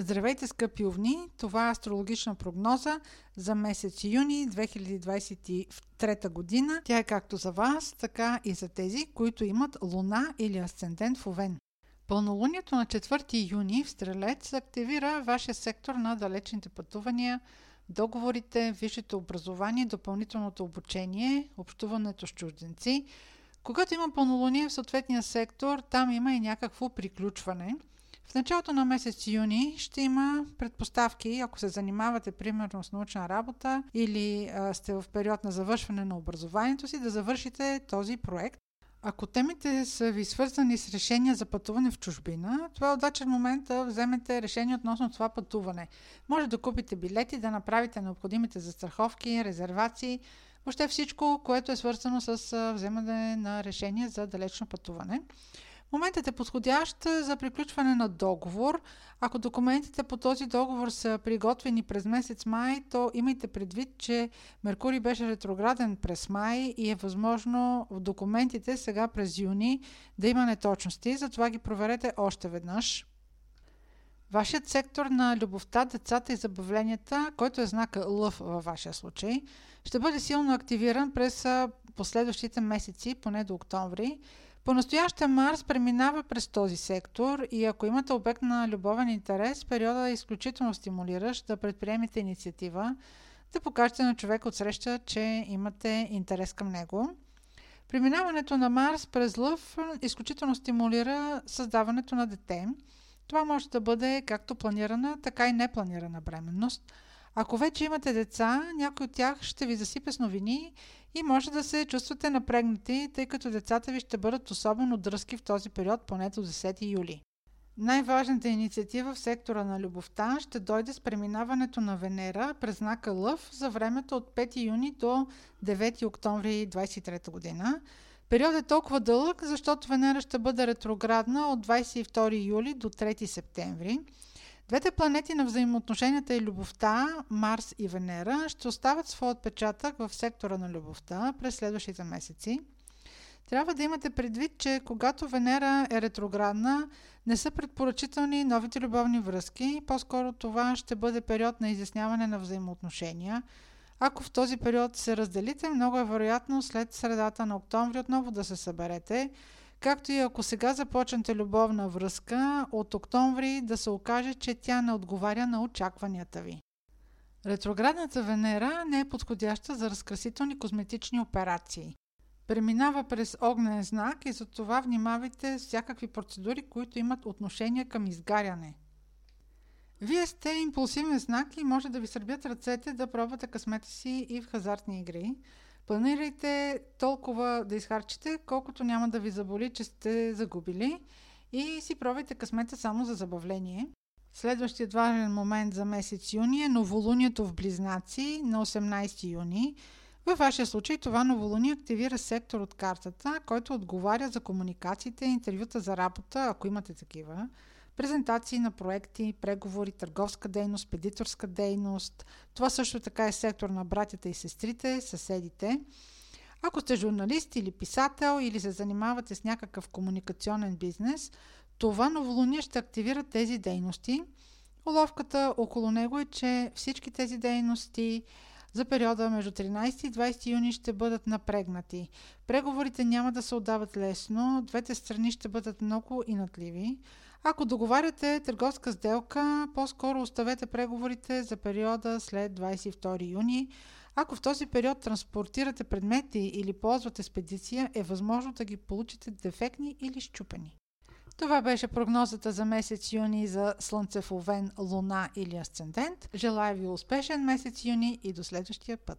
Здравейте, скъпи овни! Това е астрологична прогноза за месец юни 2023 година. Тя е както за вас, така и за тези, които имат луна или асцендент в Овен. Пълнолунието на 4 юни в Стрелец активира вашия сектор на далечните пътувания, договорите, висшето образование, допълнителното обучение, общуването с чужденци. Когато има пълнолуние в съответния сектор, там има и някакво приключване – в началото на месец юни ще има предпоставки, ако се занимавате примерно с научна работа или сте в период на завършване на образованието си, да завършите този проект. Ако темите са ви свързани с решения за пътуване в чужбина, това е удачен момент да вземете решение относно това пътуване. Може да купите билети, да направите необходимите застраховки, резервации, въобще всичко, което е свързано с вземане на решение за далечно пътуване. Моментът е подходящ за приключване на договор. Ако документите по този договор са приготвени през месец май, то имайте предвид, че Меркурий беше ретрограден през май и е възможно в документите сега през юни да има неточности, затова ги проверете още веднъж. Вашият сектор на любовта, децата и забавленията, който е знака лъв във вашия случай, ще бъде силно активиран през последващите месеци, поне до октомври. По-настояще Марс преминава през този сектор и ако имате обект на любовен интерес, периода е изключително стимулиращ да предприемете инициатива, да покажете на човек от среща, че имате интерес към него. Преминаването на Марс през Лъв изключително стимулира създаването на дете. Това може да бъде както планирана, така и непланирана бременност – ако вече имате деца, някой от тях ще ви засипе с новини и може да се чувствате напрегнати, тъй като децата ви ще бъдат особено дръзки в този период, поне до 10 юли. Най-важната инициатива в сектора на любовта ще дойде с преминаването на Венера през знака Лъв за времето от 5 юни до 9 октомври 2023 година. Период е толкова дълъг, защото Венера ще бъде ретроградна от 22 юли до 3 септември. Двете планети на взаимоотношенията и любовта, Марс и Венера, ще оставят своя отпечатък в сектора на любовта през следващите месеци. Трябва да имате предвид, че когато Венера е ретроградна, не са предпоръчителни новите любовни връзки. По-скоро това ще бъде период на изясняване на взаимоотношения. Ако в този период се разделите, много е вероятно след средата на октомври отново да се съберете – Както и ако сега започнете любовна връзка, от октомври да се окаже, че тя не отговаря на очакванията ви. Ретроградната Венера не е подходяща за разкрасителни козметични операции. Преминава през огнен знак и затова внимавайте всякакви процедури, които имат отношение към изгаряне. Вие сте импулсивен знак и може да ви сърбят ръцете да пробвате късмета си и в хазартни игри – Планирайте толкова да изхарчите, колкото няма да ви заболи, че сте загубили и си пробвайте късмета само за забавление. Следващият важен момент за месец юни е новолунието в Близнаци на 18 юни. Във вашия случай това новолуние активира сектор от картата, който отговаря за комуникациите, интервюта за работа, ако имате такива, презентации на проекти, преговори, търговска дейност, педиторска дейност. Това също така е сектор на братята и сестрите, съседите. Ако сте журналист или писател или се занимавате с някакъв комуникационен бизнес, това новолуние ще активира тези дейности. Уловката около него е, че всички тези дейности за периода между 13 и 20 юни ще бъдат напрегнати. Преговорите няма да се отдават лесно, двете страни ще бъдат много инатливи. Ако договаряте търговска сделка, по-скоро оставете преговорите за периода след 22 юни. Ако в този период транспортирате предмети или ползвате спедиция, е възможно да ги получите дефектни или щупени. Това беше прогнозата за месец юни за Слънце в Овен, Луна или Асцендент. Желая ви успешен месец юни и до следващия път!